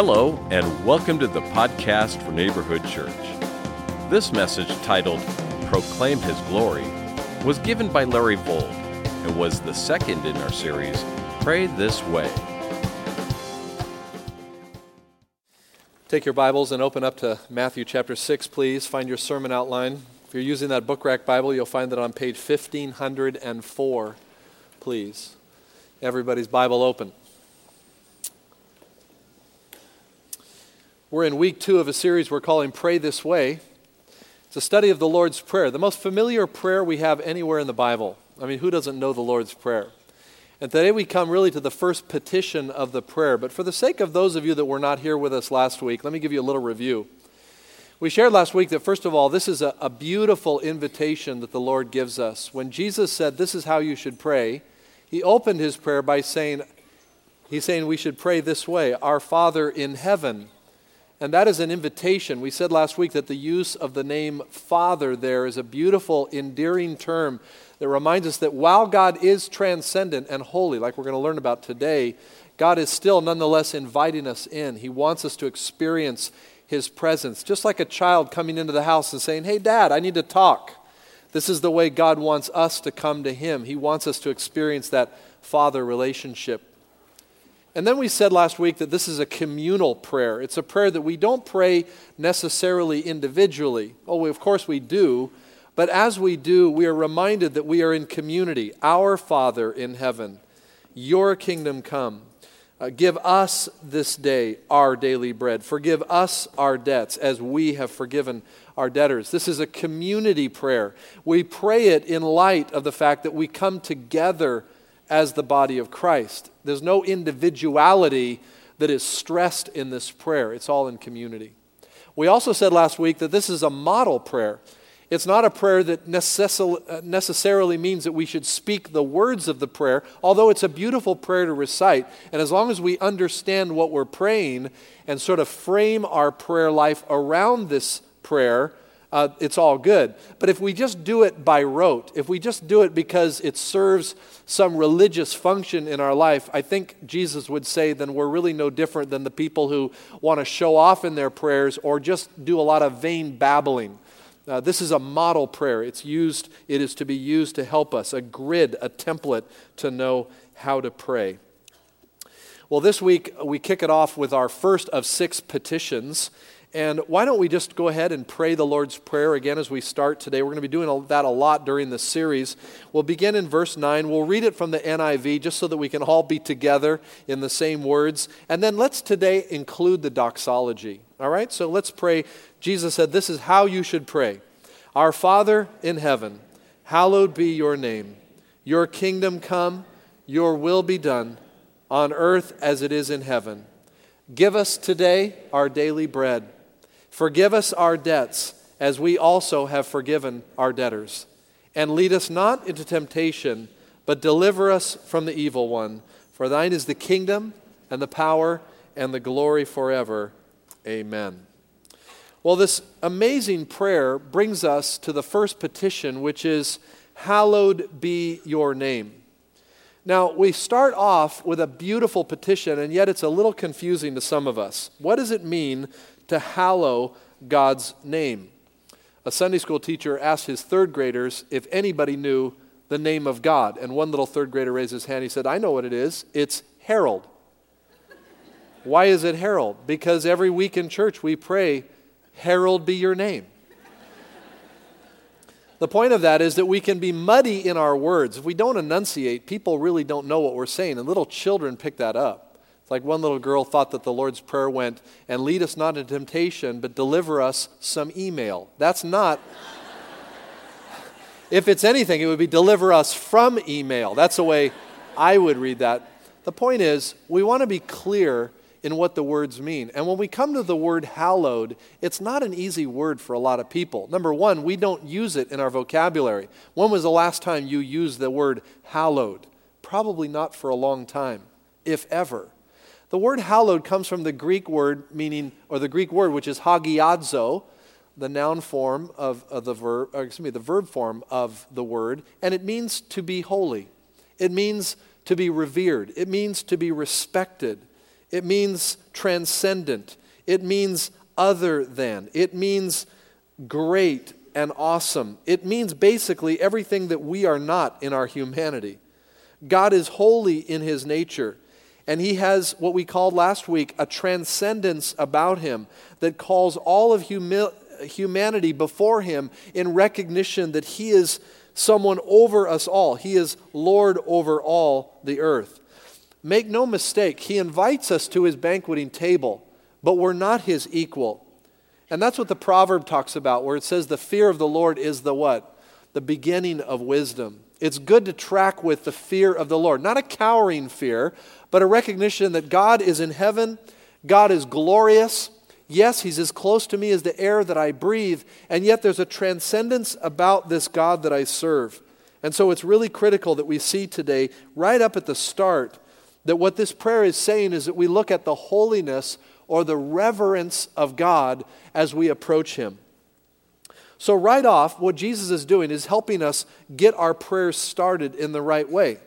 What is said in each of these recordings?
Hello, and welcome to the podcast for Neighborhood Church. This message, titled Proclaim His Glory, was given by Larry Vold and was the second in our series, Pray This Way. Take your Bibles and open up to Matthew chapter 6, please. Find your sermon outline. If you're using that book rack Bible, you'll find that on page 1504, please. Everybody's Bible open. We're in week two of a series we're calling Pray This Way. It's a study of the Lord's Prayer, the most familiar prayer we have anywhere in the Bible. I mean, who doesn't know the Lord's Prayer? And today we come really to the first petition of the prayer. But for the sake of those of you that were not here with us last week, let me give you a little review. We shared last week that, first of all, this is a, a beautiful invitation that the Lord gives us. When Jesus said, This is how you should pray, he opened his prayer by saying, He's saying we should pray this way Our Father in heaven and that is an invitation. We said last week that the use of the name Father there is a beautiful, endearing term that reminds us that while God is transcendent and holy, like we're going to learn about today, God is still nonetheless inviting us in. He wants us to experience His presence, just like a child coming into the house and saying, Hey, Dad, I need to talk. This is the way God wants us to come to Him. He wants us to experience that father relationship. And then we said last week that this is a communal prayer. It's a prayer that we don't pray necessarily individually. Oh, of course we do. But as we do, we are reminded that we are in community. Our Father in heaven, your kingdom come. Uh, give us this day our daily bread. Forgive us our debts as we have forgiven our debtors. This is a community prayer. We pray it in light of the fact that we come together as the body of Christ. There's no individuality that is stressed in this prayer, it's all in community. We also said last week that this is a model prayer. It's not a prayer that uh, necessarily means that we should speak the words of the prayer, although it's a beautiful prayer to recite. And as long as we understand what we're praying and sort of frame our prayer life around this prayer, uh, it's all good. But if we just do it by rote, if we just do it because it serves some religious function in our life, I think Jesus would say then we're really no different than the people who want to show off in their prayers or just do a lot of vain babbling. Uh, this is a model prayer. It's used, it is to be used to help us, a grid, a template to know how to pray. Well, this week we kick it off with our first of six petitions. And why don't we just go ahead and pray the Lord's Prayer again as we start today? We're going to be doing that a lot during this series. We'll begin in verse 9. We'll read it from the NIV just so that we can all be together in the same words. And then let's today include the doxology. All right? So let's pray. Jesus said, This is how you should pray Our Father in heaven, hallowed be your name. Your kingdom come, your will be done, on earth as it is in heaven. Give us today our daily bread Forgive us our debts, as we also have forgiven our debtors. And lead us not into temptation, but deliver us from the evil one. For thine is the kingdom, and the power, and the glory forever. Amen. Well, this amazing prayer brings us to the first petition, which is, Hallowed be your name. Now, we start off with a beautiful petition, and yet it's a little confusing to some of us. What does it mean to hallow God's name. A Sunday school teacher asked his third graders if anybody knew the name of God. And one little third grader raised his hand. He said, I know what it is. It's Harold. Why is it Harold? Because every week in church we pray, Harold be your name. the point of that is that we can be muddy in our words. If we don't enunciate, people really don't know what we're saying. And little children pick that up. It's like one little girl thought that the Lord's Prayer went, and lead us not into temptation, but deliver us some email. That's not. if it's anything, it would be deliver us from email. That's the way I would read that. The point is, we want to be clear in what the words mean. And when we come to the word hallowed, it's not an easy word for a lot of people. Number one, we don't use it in our vocabulary. When was the last time you used the word hallowed? Probably not for a long time, if ever. The word hallowed comes from the Greek word meaning, or the Greek word which is hagiadzo, the noun form of, of the verb, excuse me, the verb form of the word, and it means to be holy. It means to be revered. It means to be respected. It means transcendent. It means other than. It means great and awesome. It means basically everything that we are not in our humanity. God is holy in his nature, and he has what we called last week a transcendence about him that calls all of humi- humanity before him in recognition that he is someone over us all. He is Lord over all the earth. Make no mistake, he invites us to his banqueting table, but we're not his equal. And that's what the proverb talks about, where it says the fear of the Lord is the what? The beginning of wisdom. It's good to track with the fear of the Lord, not a cowering fear, but a recognition that God is in heaven, God is glorious. Yes, He's as close to me as the air that I breathe, and yet there's a transcendence about this God that I serve. And so it's really critical that we see today, right up at the start, that what this prayer is saying is that we look at the holiness or the reverence of God as we approach Him. So, right off, what Jesus is doing is helping us get our prayers started in the right way.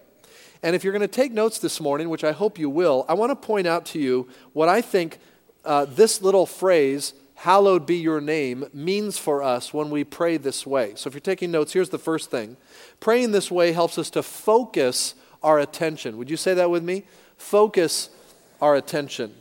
And if you're going to take notes this morning, which I hope you will, I want to point out to you what I think uh, this little phrase, hallowed be your name, means for us when we pray this way. So, if you're taking notes, here's the first thing praying this way helps us to focus our attention. Would you say that with me? Focus our attention.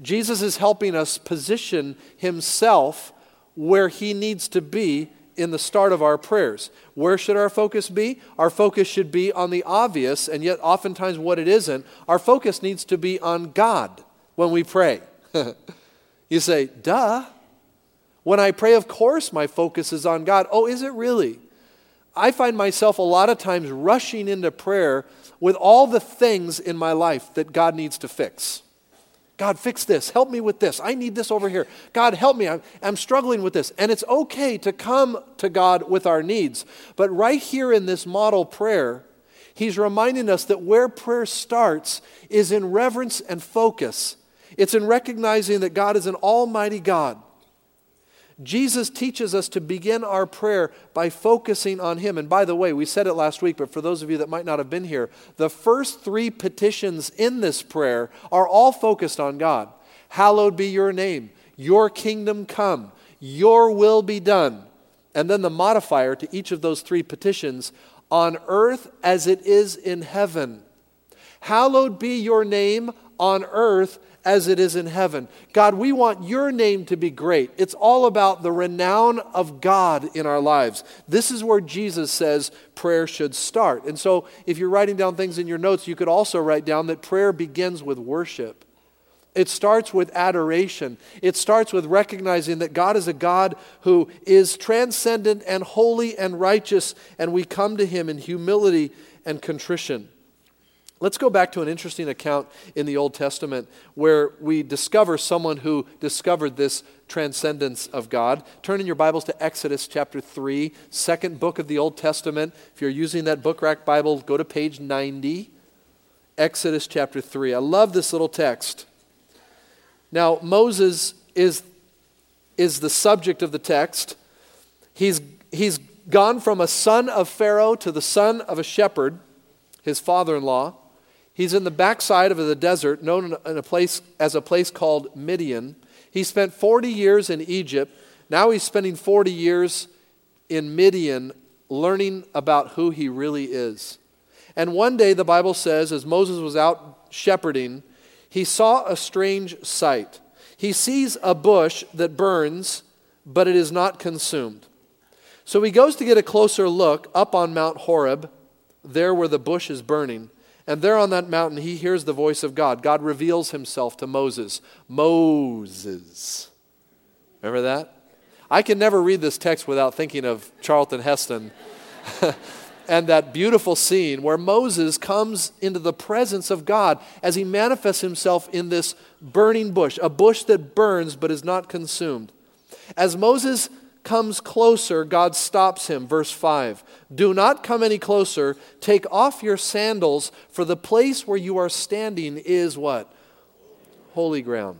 Jesus is helping us position himself where he needs to be in the start of our prayers. Where should our focus be? Our focus should be on the obvious, and yet oftentimes what it isn't. Our focus needs to be on God when we pray. you say, duh. When I pray, of course, my focus is on God. Oh, is it really? I find myself a lot of times rushing into prayer with all the things in my life that God needs to fix. God, fix this. Help me with this. I need this over here. God, help me. I'm, I'm, struggling with this. And it's okay to come to God with our needs. But right here in this model prayer, He's reminding us that where prayer starts is in reverence and focus. It's in recognizing that God is an almighty God Jesus teaches us to begin our prayer by focusing on Him. And by the way, we said it last week, but for those of you that might not have been here, the first three petitions in this prayer are all focused on God. Hallowed be your name, your kingdom come, your will be done. And then the modifier to each of those three petitions on earth as it is in heaven. Hallowed be your name on earth as it is in heaven. God, we want your name to be great. It's all about the renown of God in our lives. This is where Jesus says prayer should start. And so, if you're writing down things in your notes, you could also write down that prayer begins with worship. It starts with adoration. It starts with recognizing that God is a God who is transcendent and holy and righteous, and we come to Him in humility and contrition. Let's go back to an interesting account in the Old Testament where we discover someone who discovered this transcendence of God. Turn in your Bibles to Exodus chapter 3, second book of the Old Testament. If you're using that book rack Bible, go to page 90. Exodus chapter 3. I love this little text. Now, Moses is, is the subject of the text. He's, he's gone from a son of Pharaoh to the son of a shepherd, his father in law. He's in the backside of the desert, known in a place as a place called Midian. He spent 40 years in Egypt. Now he's spending 40 years in Midian learning about who he really is. And one day, the Bible says, as Moses was out shepherding, he saw a strange sight. He sees a bush that burns, but it is not consumed. So he goes to get a closer look up on Mount Horeb, there where the bush is burning. And there on that mountain, he hears the voice of God. God reveals himself to Moses. Moses. Remember that? I can never read this text without thinking of Charlton Heston and that beautiful scene where Moses comes into the presence of God as he manifests himself in this burning bush, a bush that burns but is not consumed. As Moses comes closer, God stops him. Verse 5 Do not come any closer. Take off your sandals, for the place where you are standing is what? Holy ground.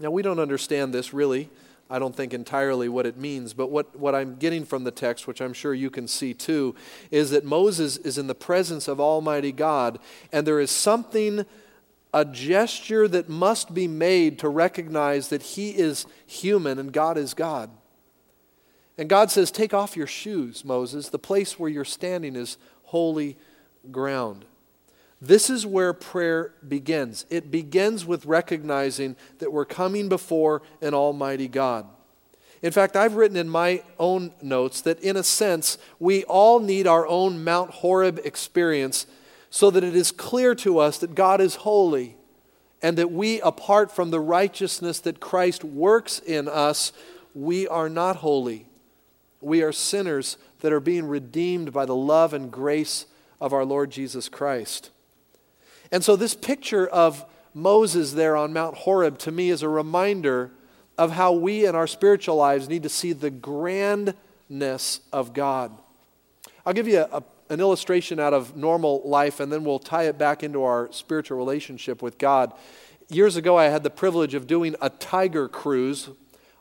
Now, we don't understand this really. I don't think entirely what it means, but what, what I'm getting from the text, which I'm sure you can see too, is that Moses is in the presence of Almighty God, and there is something a gesture that must be made to recognize that he is human and God is God. And God says, Take off your shoes, Moses. The place where you're standing is holy ground. This is where prayer begins. It begins with recognizing that we're coming before an almighty God. In fact, I've written in my own notes that, in a sense, we all need our own Mount Horeb experience so that it is clear to us that God is holy and that we, apart from the righteousness that Christ works in us, we are not holy. We are sinners that are being redeemed by the love and grace of our Lord Jesus Christ. And so, this picture of Moses there on Mount Horeb to me is a reminder of how we in our spiritual lives need to see the grandness of God. I'll give you a, an illustration out of normal life, and then we'll tie it back into our spiritual relationship with God. Years ago, I had the privilege of doing a tiger cruise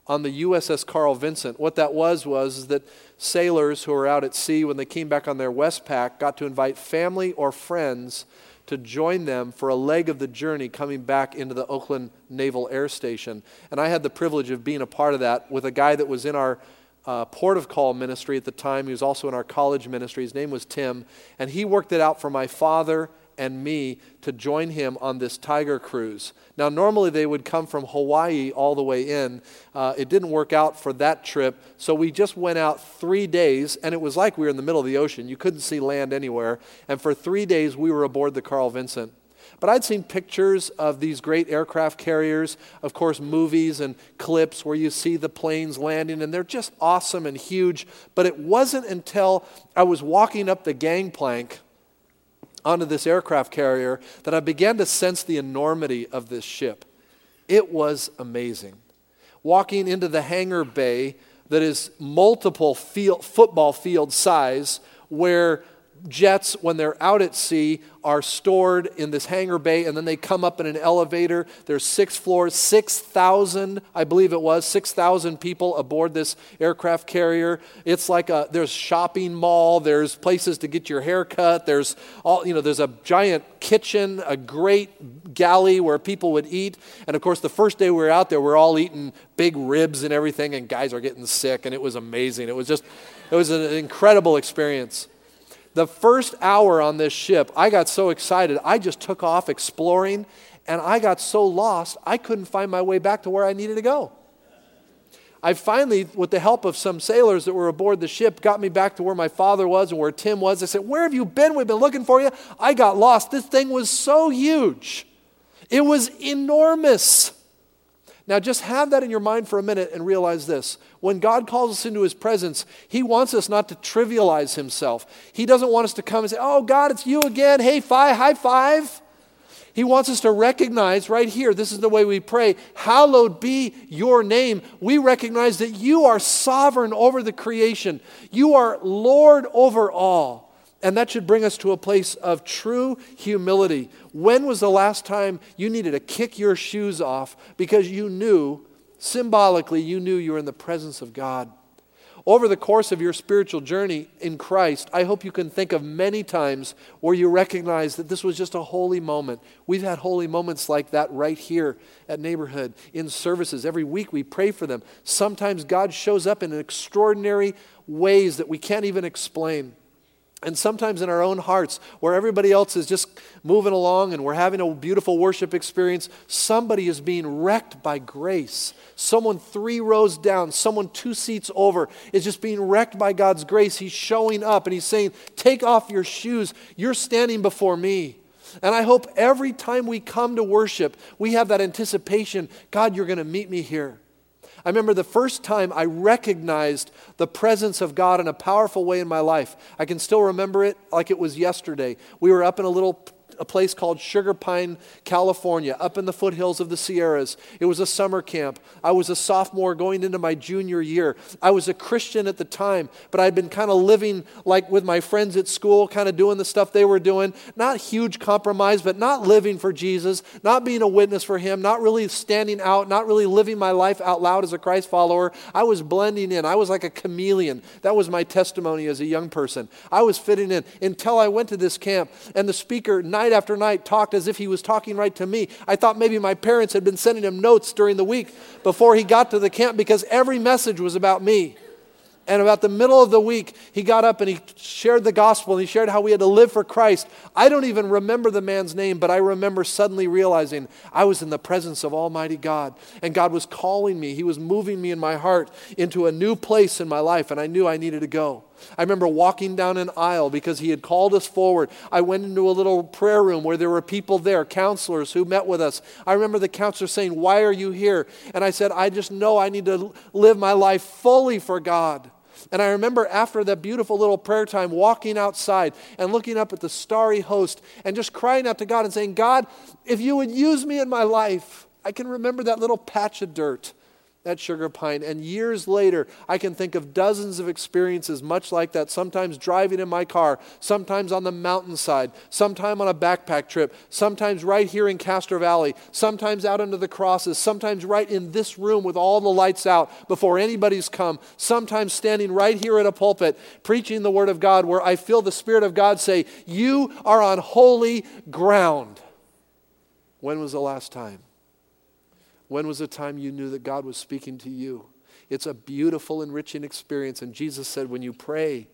on the USS Carl Vinson. What that was was that sailors who were out at sea, when they came back on their Westpac, got to invite family or friends to join them for a leg of the journey coming back into the Oakland Naval Air Station. And I had the privilege of being a part of that with a guy that was in our uh, port of call ministry at the time. He was also in our college ministry. His name was Tim. And he worked it out for my father and me to join him on this tiger cruise. Now, normally they would come from Hawaii all the way in. Uh, it didn't work out for that trip, so we just went out three days, and it was like we were in the middle of the ocean. You couldn't see land anywhere. And for three days, we were aboard the Carl Vinson. But I'd seen pictures of these great aircraft carriers, of course, movies and clips where you see the planes landing, and they're just awesome and huge. But it wasn't until I was walking up the gangplank onto this aircraft carrier that I began to sense the enormity of this ship. It was amazing. Walking into the hangar bay that is multiple field, football field size, where jets, when they're out at sea, are stored in this hangar bay and then they come up in an elevator. There's six floors, 6,000, I believe it was, 6,000 people aboard this aircraft carrier. It's like a, there's shopping mall, there's places to get your hair cut, there's all, you know, there's a giant kitchen, a great galley where people would eat. And of course, the first day we were out there, we we're all eating big ribs and everything, and guys are getting sick, and it was amazing. It was just, it was an incredible experience. The first hour on this ship, I got so excited. I just took off exploring, and I got so lost, I couldn't find my way back to where I needed to go. I finally, with the help of some sailors that were aboard the ship, got me back to where my father was and where Tim was. I said, Where have you been? We've been looking for you. I got lost. This thing was so huge, it was enormous. Now, just have that in your mind for a minute and realize this. When God calls us into His presence, He wants us not to trivialize Himself. He doesn't want us to come and say, Oh, God, it's you again. Hey, five, high five. He wants us to recognize right here, this is the way we pray, hallowed be your name. We recognize that you are sovereign over the creation, you are Lord over all. And that should bring us to a place of true humility. When was the last time you needed to kick your shoes off because you knew, symbolically, you knew you were in the presence of God? Over the course of your spiritual journey in Christ, I hope you can think of many times where you recognize that this was just a holy moment. We've had holy moments like that right here at Neighborhood in services. Every week we pray for them. Sometimes God shows up in extraordinary ways that we can't even explain. And sometimes in our own hearts, where everybody else is just moving along and we're having a beautiful worship experience, somebody is being wrecked by grace. Someone three rows down, someone two seats over is just being wrecked by God's grace. He's showing up and he's saying, Take off your shoes. You're standing before me. And I hope every time we come to worship, we have that anticipation God, you're going to meet me here. I remember the first time I recognized the presence of God in a powerful way in my life. I can still remember it like it was yesterday. We were up in a little a place called Sugar Pine, California, up in the foothills of the Sierras. It was a summer camp. I was a sophomore going into my junior year. I was a Christian at the time, but I'd been kind of living like with my friends at school, kind of doing the stuff they were doing. Not huge compromise, but not living for Jesus, not being a witness for Him, not really standing out, not really living my life out loud as a Christ follower. I was blending in. I was like a chameleon. That was my testimony as a young person. I was fitting in until I went to this camp, and the speaker, night after night talked as if he was talking right to me. I thought maybe my parents had been sending him notes during the week before he got to the camp because every message was about me. And about the middle of the week, he got up and he shared the gospel and he shared how we had to live for Christ. I don't even remember the man's name, but I remember suddenly realizing I was in the presence of Almighty God. And God was calling me, He was moving me in my heart into a new place in my life, and I knew I needed to go. I remember walking down an aisle because he had called us forward. I went into a little prayer room where there were people there, counselors who met with us. I remember the counselor saying, Why are you here? And I said, I just know I need to live my life fully for God. And I remember after that beautiful little prayer time, walking outside and looking up at the starry host and just crying out to God and saying, God, if you would use me in my life, I can remember that little patch of dirt at Sugar Pine. And years later, I can think of dozens of experiences much like that. Sometimes driving in my car, sometimes on the mountainside, sometime on a backpack trip, sometimes right here in Castro Valley, sometimes out under the crosses, sometimes right in this room with all the lights out before anybody's come, sometimes standing right here at a pulpit preaching the Word of God where I feel the Spirit of God say, You are on holy ground. When was the last time? When was the time you knew that God was speaking to you? It's a beautiful, enriching experience. And Jesus said, when you pray,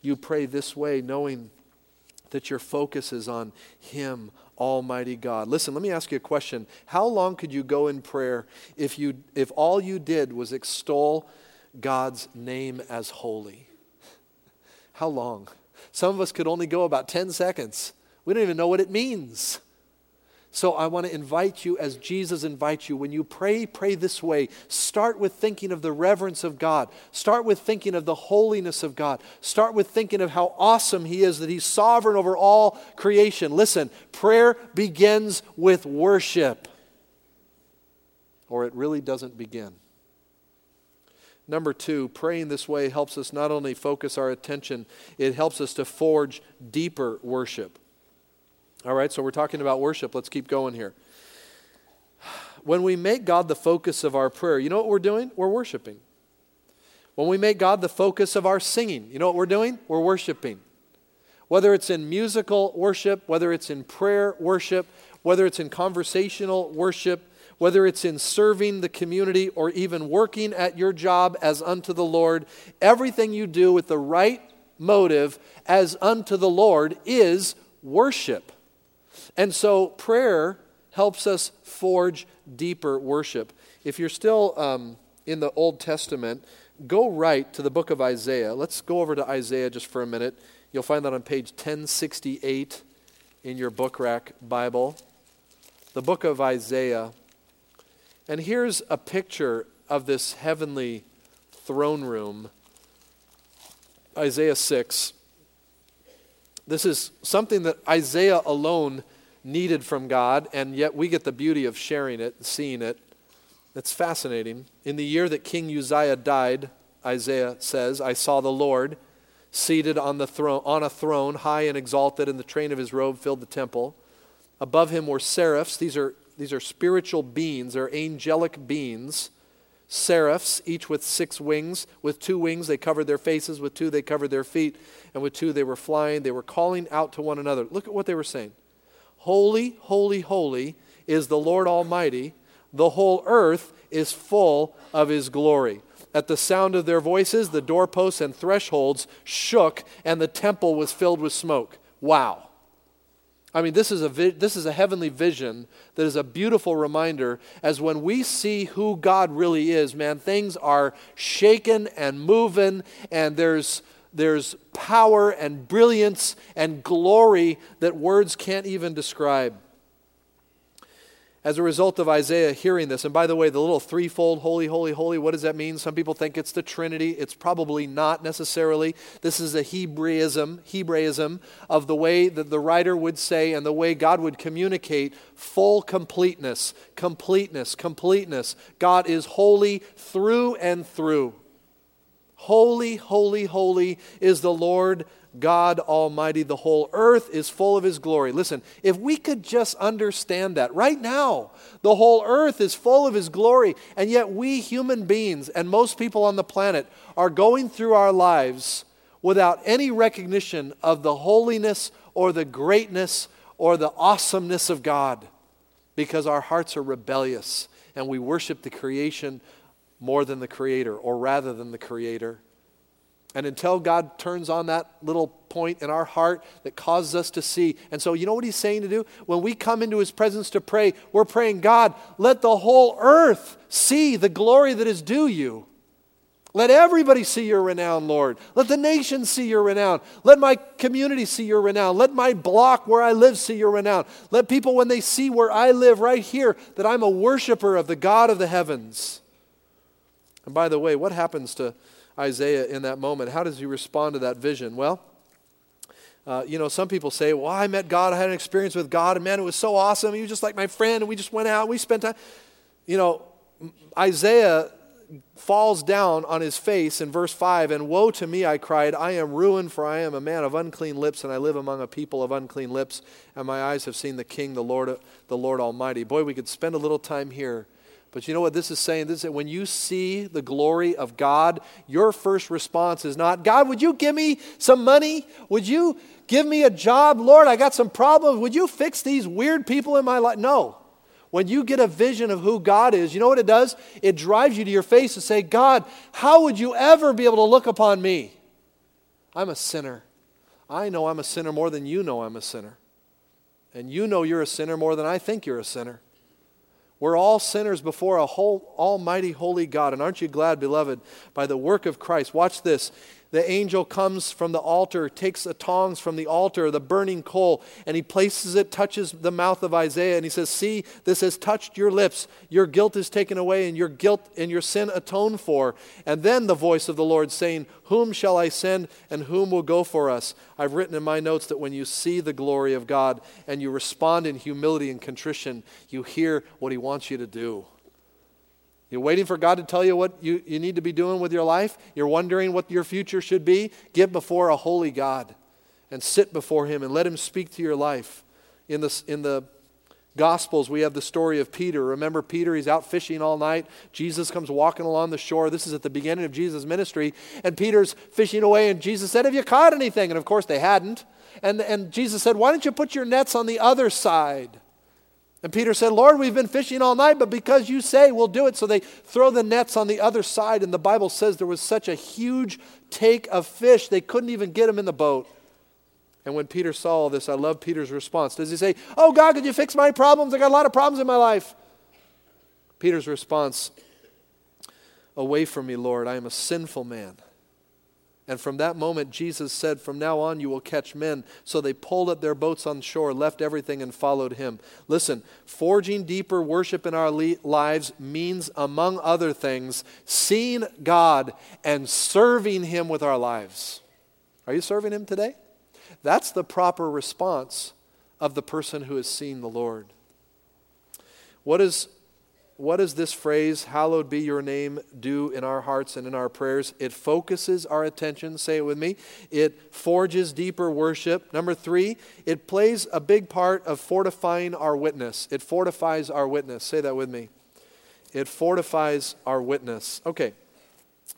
you pray this way, knowing that your focus is on Him, Almighty God. Listen, let me ask you a question. How long could you go in prayer if, you, if all you did was extol God's name as holy? How long? Some of us could only go about 10 seconds. We don't even know what it means. So I want to invite you, as Jesus invites you, when you pray, pray this way. Start with thinking of the reverence of God. Start with thinking of the holiness of God. Start with thinking of how awesome He is, that He's sovereign over all creation. Listen, prayer begins with worship, or it really doesn't begin. Number two, praying this way helps us not only focus our attention, it helps us to forge deeper worship. All right, so we're talking about worship. Let's keep going here. When we make God the focus of our prayer, you know what we're doing? We're worshiping. When we make God the focus of our singing, you know what we're doing? We're worshiping. Whether it's in musical worship, whether it's in prayer worship, whether it's in conversational worship, whether it's in serving the community or even working at your job as unto the Lord, everything you do with the right motive as unto the Lord is worship. And so prayer helps us forge deeper worship. If you're still um, in the Old Testament, go right to the book of Isaiah. Let's go over to Isaiah just for a minute. You'll find that on page 1068 in your book rack Bible. The book of Isaiah. And here's a picture of this heavenly throne room. Isaiah 6. This is something that Isaiah alone needed from God, and yet we get the beauty of sharing it, seeing it. It's fascinating. In the year that King Uzziah died, Isaiah says, I saw the Lord seated on, the throne, on a throne, high and exalted, and the train of his robe filled the temple. Above him were seraphs. These are, these are spiritual beings, they're angelic beings. Seraphs, each with six wings. With two wings, they covered their faces. With two, they covered their feet. And with two, they were flying. They were calling out to one another. Look at what they were saying. Holy, holy, holy is the Lord Almighty. The whole earth is full of his glory. At the sound of their voices, the doorposts and thresholds shook, and the temple was filled with smoke. Wow. I mean, this is, a vi- this is a heavenly vision that is a beautiful reminder as when we see who God really is, man, things are shaken and moving, and there's there's power and brilliance and glory that words can't even describe. As a result of Isaiah hearing this, and by the way, the little threefold holy, holy, holy, what does that mean? Some people think it's the Trinity. It's probably not necessarily. This is a Hebraism, Hebraism of the way that the writer would say and the way God would communicate full completeness, completeness, completeness. God is holy through and through. Holy, holy, holy is the Lord God Almighty. The whole earth is full of His glory. Listen, if we could just understand that right now, the whole earth is full of His glory, and yet we human beings and most people on the planet are going through our lives without any recognition of the holiness or the greatness or the awesomeness of God because our hearts are rebellious and we worship the creation more than the Creator, or rather than the Creator. And until God turns on that little point in our heart that causes us to see. And so, you know what He's saying to do? When we come into His presence to pray, we're praying, God, let the whole earth see the glory that is due you. Let everybody see your renown, Lord. Let the nations see your renown. Let my community see your renown. Let my block where I live see your renown. Let people, when they see where I live right here, that I'm a worshiper of the God of the heavens. And by the way, what happens to Isaiah in that moment? How does he respond to that vision? Well, uh, you know, some people say, Well, I met God, I had an experience with God, and man, it was so awesome. He was just like my friend, and we just went out, we spent time. You know, Isaiah falls down on his face in verse 5 And woe to me, I cried, I am ruined, for I am a man of unclean lips, and I live among a people of unclean lips, and my eyes have seen the King, the Lord, the Lord Almighty. Boy, we could spend a little time here. But you know what this is saying? This is that when you see the glory of God, your first response is not, God, would you give me some money? Would you give me a job? Lord, I got some problems. Would you fix these weird people in my life? No. When you get a vision of who God is, you know what it does? It drives you to your face and say, God, how would you ever be able to look upon me? I'm a sinner. I know I'm a sinner more than you know I'm a sinner. And you know you're a sinner more than I think you're a sinner. We're all sinners before a whole, almighty, holy God. And aren't you glad, beloved, by the work of Christ? Watch this the angel comes from the altar, takes the tongs from the altar, the burning coal, and he places it, touches the mouth of Isaiah, and he says, See, this has touched your lips. Your guilt is taken away, and your guilt and your sin atoned for. And then the voice of the Lord saying, Whom shall I send, and whom will go for us? I've written in my notes that when you see the glory of God and you respond in humility and contrition, you hear what he wants you to do. You're waiting for God to tell you what you, you need to be doing with your life. You're wondering what your future should be. Get before a holy God and sit before Him and let Him speak to your life. In the, in the Gospels, we have the story of Peter. Remember Peter? He's out fishing all night. Jesus comes walking along the shore. This is at the beginning of Jesus' ministry. And Peter's fishing away, and Jesus said, Have you caught anything? And of course, they hadn't. And, and Jesus said, Why don't you put your nets on the other side? And Peter said, Lord, we've been fishing all night, but because you say we'll do it. So they throw the nets on the other side, and the Bible says there was such a huge take of fish, they couldn't even get them in the boat. And when Peter saw all this, I love Peter's response. Does he say, Oh, God, could you fix my problems? I got a lot of problems in my life. Peter's response, Away from me, Lord, I am a sinful man. And from that moment, Jesus said, From now on, you will catch men. So they pulled up their boats on shore, left everything, and followed him. Listen, forging deeper worship in our lives means, among other things, seeing God and serving him with our lives. Are you serving him today? That's the proper response of the person who has seen the Lord. What is what does this phrase, hallowed be your name, do in our hearts and in our prayers? It focuses our attention, say it with me. It forges deeper worship. Number three, it plays a big part of fortifying our witness. It fortifies our witness. Say that with me. It fortifies our witness. Okay,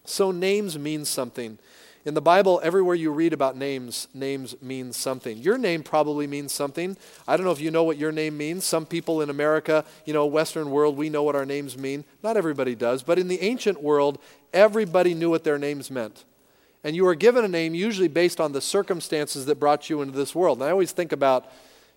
so names mean something. In the Bible, everywhere you read about names, names mean something. Your name probably means something. I don't know if you know what your name means. Some people in America, you know, Western world, we know what our names mean. Not everybody does, but in the ancient world, everybody knew what their names meant. And you were given a name usually based on the circumstances that brought you into this world. And I always think about,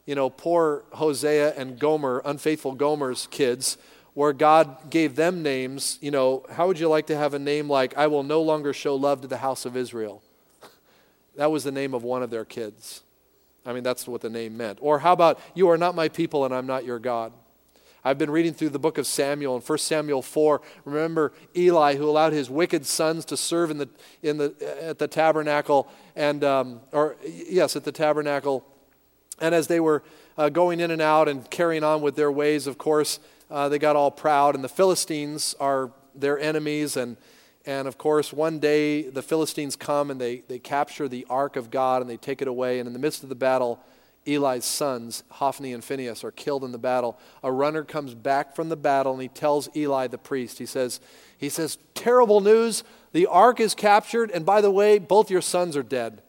you know, poor Hosea and Gomer, unfaithful Gomer's kids where God gave them names, you know, how would you like to have a name like, I will no longer show love to the house of Israel? that was the name of one of their kids. I mean, that's what the name meant. Or how about, You are not my people and I'm not your God? I've been reading through the book of Samuel and 1 Samuel 4. Remember Eli, who allowed his wicked sons to serve in the, in the, at the tabernacle, and, um, or yes, at the tabernacle. And as they were uh, going in and out and carrying on with their ways, of course, uh, they got all proud, and the Philistines are their enemies. And, and of course, one day the Philistines come and they, they capture the ark of God and they take it away. And in the midst of the battle, Eli's sons, Hophni and Phinehas, are killed in the battle. A runner comes back from the battle and he tells Eli the priest, he says, he says, Terrible news, the ark is captured, and by the way, both your sons are dead.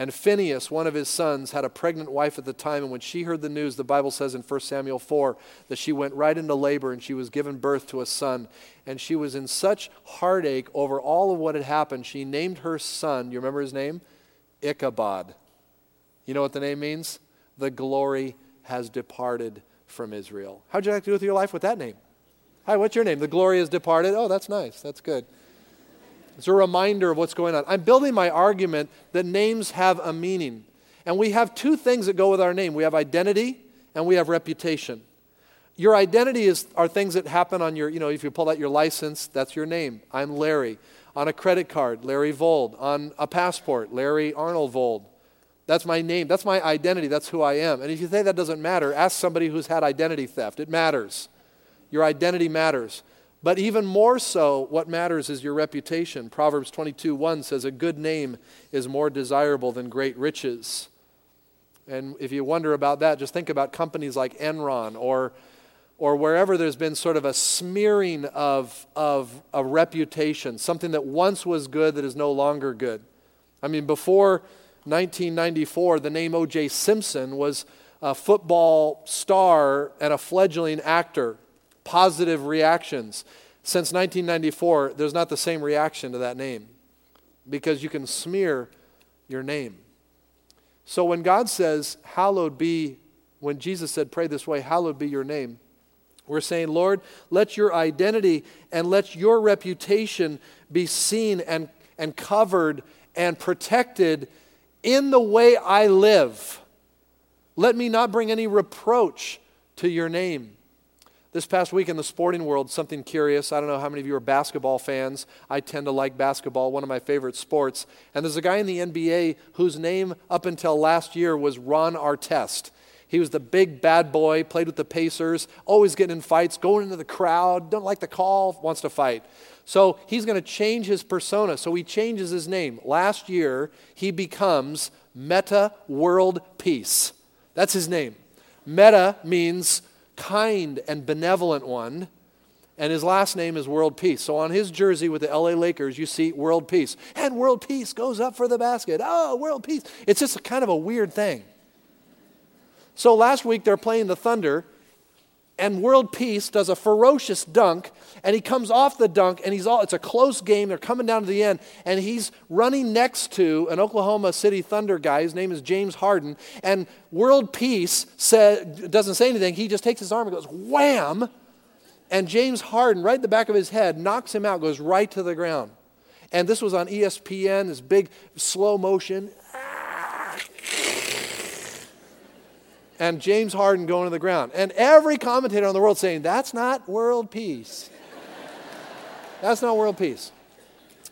And Phinehas, one of his sons, had a pregnant wife at the time. And when she heard the news, the Bible says in 1 Samuel 4 that she went right into labor and she was given birth to a son. And she was in such heartache over all of what had happened, she named her son, you remember his name? Ichabod. You know what the name means? The glory has departed from Israel. How'd you like to do with your life with that name? Hi, what's your name? The glory has departed. Oh, that's nice. That's good. It's a reminder of what's going on. I'm building my argument that names have a meaning. And we have two things that go with our name we have identity and we have reputation. Your identity is, are things that happen on your, you know, if you pull out your license, that's your name. I'm Larry. On a credit card, Larry Vold. On a passport, Larry Arnold Vold. That's my name. That's my identity. That's who I am. And if you think that doesn't matter, ask somebody who's had identity theft. It matters. Your identity matters. But even more so, what matters is your reputation. Proverbs 22 1 says, A good name is more desirable than great riches. And if you wonder about that, just think about companies like Enron or, or wherever there's been sort of a smearing of, of a reputation, something that once was good that is no longer good. I mean, before 1994, the name O.J. Simpson was a football star and a fledgling actor positive reactions. Since 1994, there's not the same reaction to that name because you can smear your name. So when God says, Hallowed be, when Jesus said, Pray this way, hallowed be your name, we're saying, Lord, let your identity and let your reputation be seen and, and covered and protected in the way I live. Let me not bring any reproach to your name. This past week in the sporting world, something curious. I don't know how many of you are basketball fans. I tend to like basketball, one of my favorite sports. And there's a guy in the NBA whose name up until last year was Ron Artest. He was the big bad boy, played with the Pacers, always getting in fights, going into the crowd, don't like the call, wants to fight. So he's going to change his persona. So he changes his name. Last year, he becomes Metta World Peace. That's his name. Metta means kind and benevolent one. And his last name is World Peace. So on his jersey with the LA Lakers, you see World Peace. And World Peace goes up for the basket. Oh, World Peace. It's just kind of a weird thing. So last week they're playing the Thunder, and World Peace does a ferocious dunk, and he comes off the dunk, and he's all, it's a close game. They're coming down to the end, and he's running next to an Oklahoma City Thunder guy. His name is James Harden, and World Peace said, doesn't say anything. He just takes his arm and goes, wham! And James Harden, right in the back of his head, knocks him out, goes right to the ground. And this was on ESPN, this big slow motion. And James Harden going to the ground. And every commentator in the world saying, that's not world peace. that's not world peace.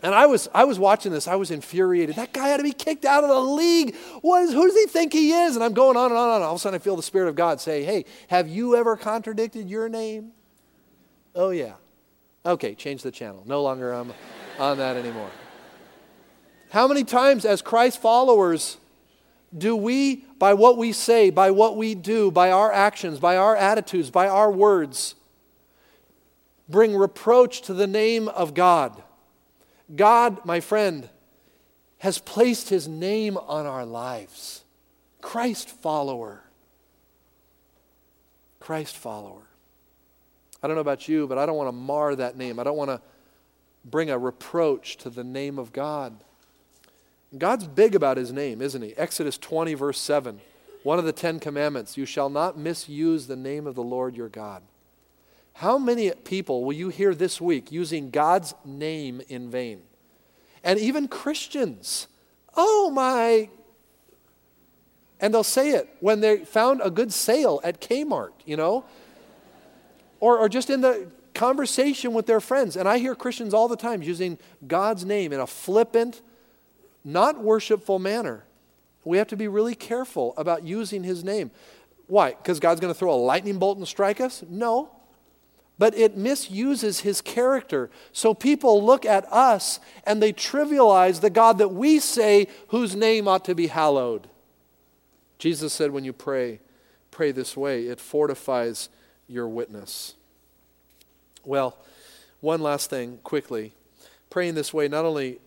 And I was, I was watching this, I was infuriated. That guy had to be kicked out of the league. What is, who does he think he is? And I'm going on and on and on. All of a sudden, I feel the Spirit of God say, Hey, have you ever contradicted your name? Oh, yeah. Okay, change the channel. No longer I'm on that anymore. How many times, as Christ followers, do we, by what we say, by what we do, by our actions, by our attitudes, by our words, bring reproach to the name of God? God, my friend, has placed his name on our lives. Christ follower. Christ follower. I don't know about you, but I don't want to mar that name. I don't want to bring a reproach to the name of God. God's big about his name, isn't he? Exodus 20, verse 7, one of the Ten Commandments you shall not misuse the name of the Lord your God. How many people will you hear this week using God's name in vain? And even Christians. Oh my. And they'll say it when they found a good sale at Kmart, you know? Or, or just in the conversation with their friends. And I hear Christians all the time using God's name in a flippant, not worshipful manner. We have to be really careful about using his name. Why? Because God's going to throw a lightning bolt and strike us? No. But it misuses his character. So people look at us and they trivialize the God that we say whose name ought to be hallowed. Jesus said, when you pray, pray this way, it fortifies your witness. Well, one last thing quickly. Praying this way not only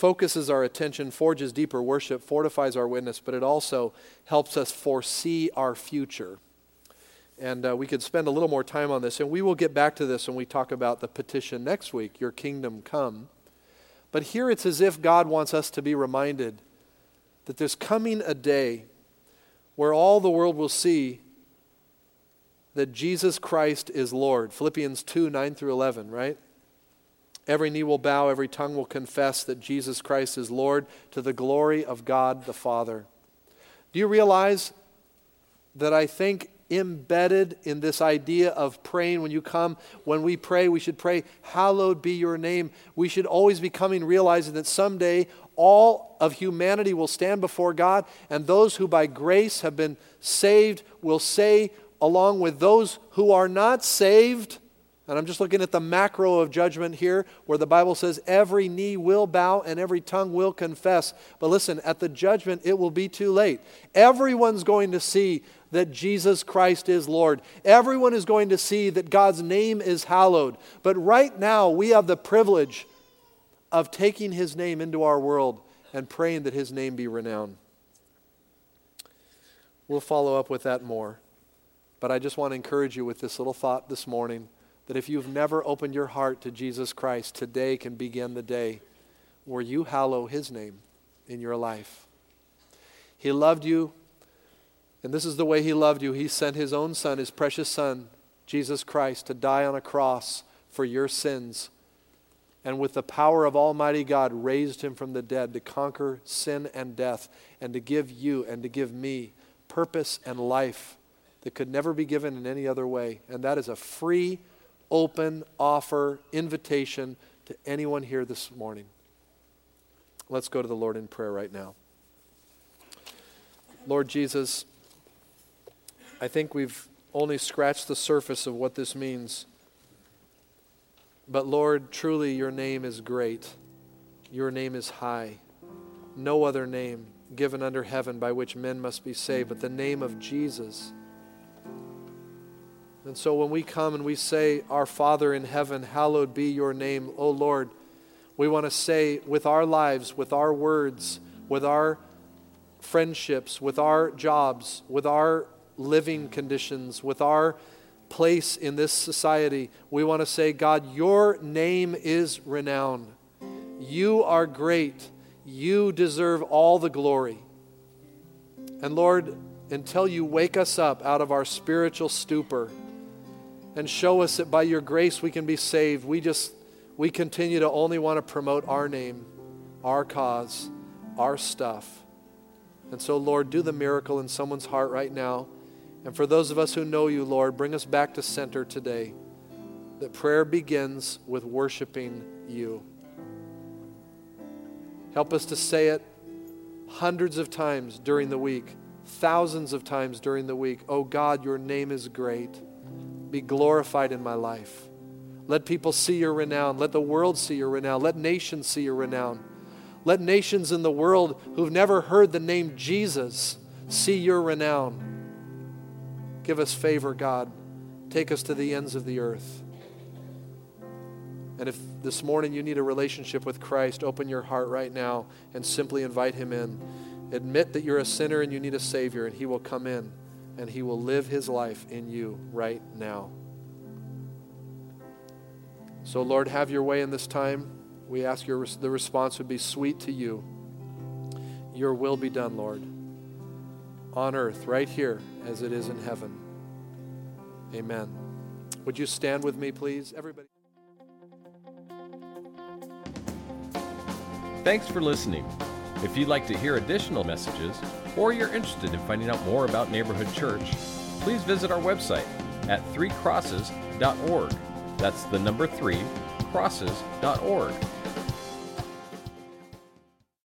focuses our attention, forges deeper worship, fortifies our witness, but it also helps us foresee our future. And uh, we could spend a little more time on this, and we will get back to this when we talk about the petition next week Your kingdom come. But here it's as if God wants us to be reminded that there's coming a day where all the world will see that Jesus Christ is Lord. Philippians 2 9 through 11, right? Every knee will bow, every tongue will confess that Jesus Christ is Lord to the glory of God the Father. Do you realize that I think embedded in this idea of praying when you come, when we pray, we should pray, Hallowed be your name. We should always be coming realizing that someday all of humanity will stand before God, and those who by grace have been saved will say, along with those who are not saved, and I'm just looking at the macro of judgment here, where the Bible says every knee will bow and every tongue will confess. But listen, at the judgment, it will be too late. Everyone's going to see that Jesus Christ is Lord. Everyone is going to see that God's name is hallowed. But right now, we have the privilege of taking his name into our world and praying that his name be renowned. We'll follow up with that more. But I just want to encourage you with this little thought this morning that if you've never opened your heart to Jesus Christ, today can begin the day where you hallow his name in your life. He loved you, and this is the way he loved you. He sent his own son, his precious son, Jesus Christ, to die on a cross for your sins. And with the power of Almighty God, raised him from the dead to conquer sin and death, and to give you and to give me purpose and life that could never be given in any other way. And that is a free open offer, invitation to anyone here this morning. Let's go to the Lord in prayer right now. Lord Jesus, I think we've only scratched the surface of what this means. But Lord, truly your name is great. Your name is high. No other name given under heaven by which men must be saved but the name of Jesus. And so when we come and we say, Our Father in heaven, hallowed be your name, O Lord, we want to say with our lives, with our words, with our friendships, with our jobs, with our living conditions, with our place in this society, we want to say, God, your name is renowned. You are great. You deserve all the glory. And Lord, until you wake us up out of our spiritual stupor, and show us that by your grace we can be saved. We just, we continue to only want to promote our name, our cause, our stuff. And so, Lord, do the miracle in someone's heart right now. And for those of us who know you, Lord, bring us back to center today. That prayer begins with worshiping you. Help us to say it hundreds of times during the week, thousands of times during the week. Oh God, your name is great be glorified in my life. Let people see your renown. Let the world see your renown. Let nations see your renown. Let nations in the world who've never heard the name Jesus see your renown. Give us favor, God. Take us to the ends of the earth. And if this morning you need a relationship with Christ, open your heart right now and simply invite Him in. Admit that you're a sinner and you need a Savior, and He will come in and He will live His life in you right now. So, Lord, have your way in this time. We ask your, the response would be sweet to you. Your will be done, Lord, on earth, right here, as it is in heaven. Amen. Would you stand with me, please? Everybody. Thanks for listening. If you'd like to hear additional messages, or you're interested in finding out more about Neighborhood Church, please visit our website at threecrosses.org. That's the number three, crosses.org